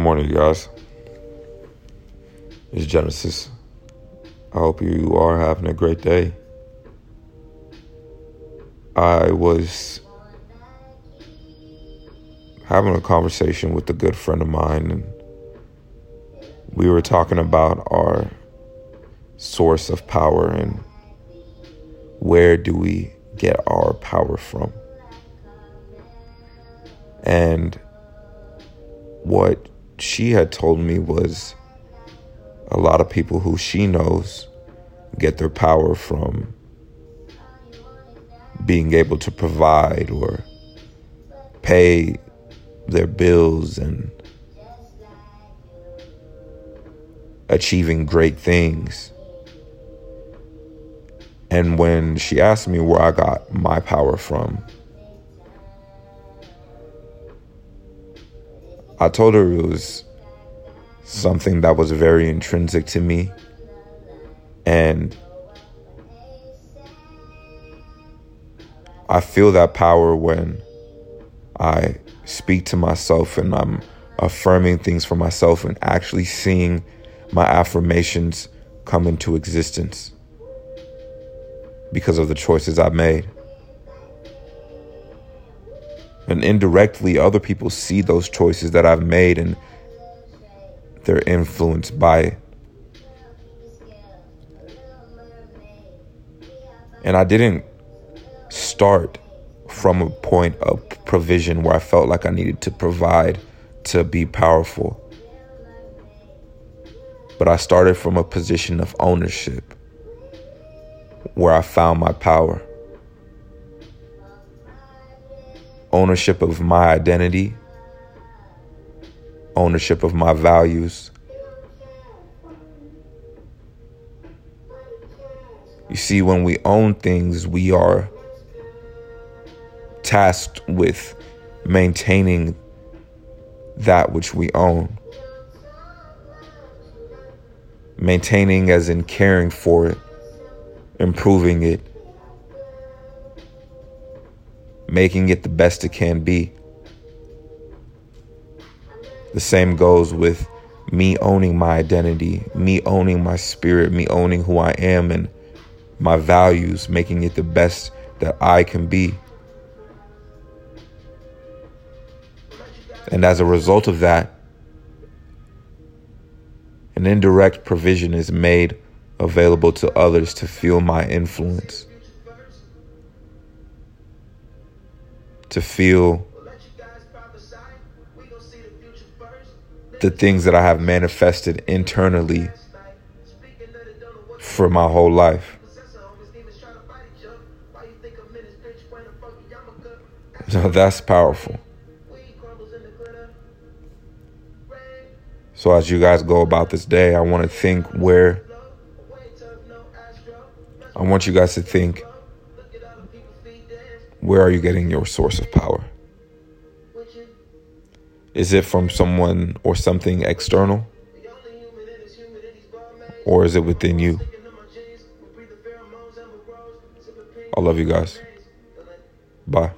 morning, guys. It's Genesis. I hope you are having a great day. I was having a conversation with a good friend of mine, and we were talking about our source of power and where do we get our power from. And what she had told me was a lot of people who she knows get their power from being able to provide or pay their bills and achieving great things. And when she asked me where I got my power from, I told her it was something that was very intrinsic to me. And I feel that power when I speak to myself and I'm affirming things for myself and actually seeing my affirmations come into existence because of the choices I've made. And indirectly, other people see those choices that I've made and they're influenced by it. And I didn't start from a point of provision where I felt like I needed to provide to be powerful. But I started from a position of ownership where I found my power. Ownership of my identity, ownership of my values. You see, when we own things, we are tasked with maintaining that which we own. Maintaining, as in caring for it, improving it, making it the best it can be. The same goes with me owning my identity, me owning my spirit, me owning who I am and my values, making it the best that I can be. And as a result of that, an indirect provision is made available to others to feel my influence, to feel the things that I have manifested internally for my whole life. So that's powerful. So as you guys go about this day, I want to think where I want you guys to think where are you getting your source of power? Is it from someone or something external? Or is it within you? I love you guys. Bye.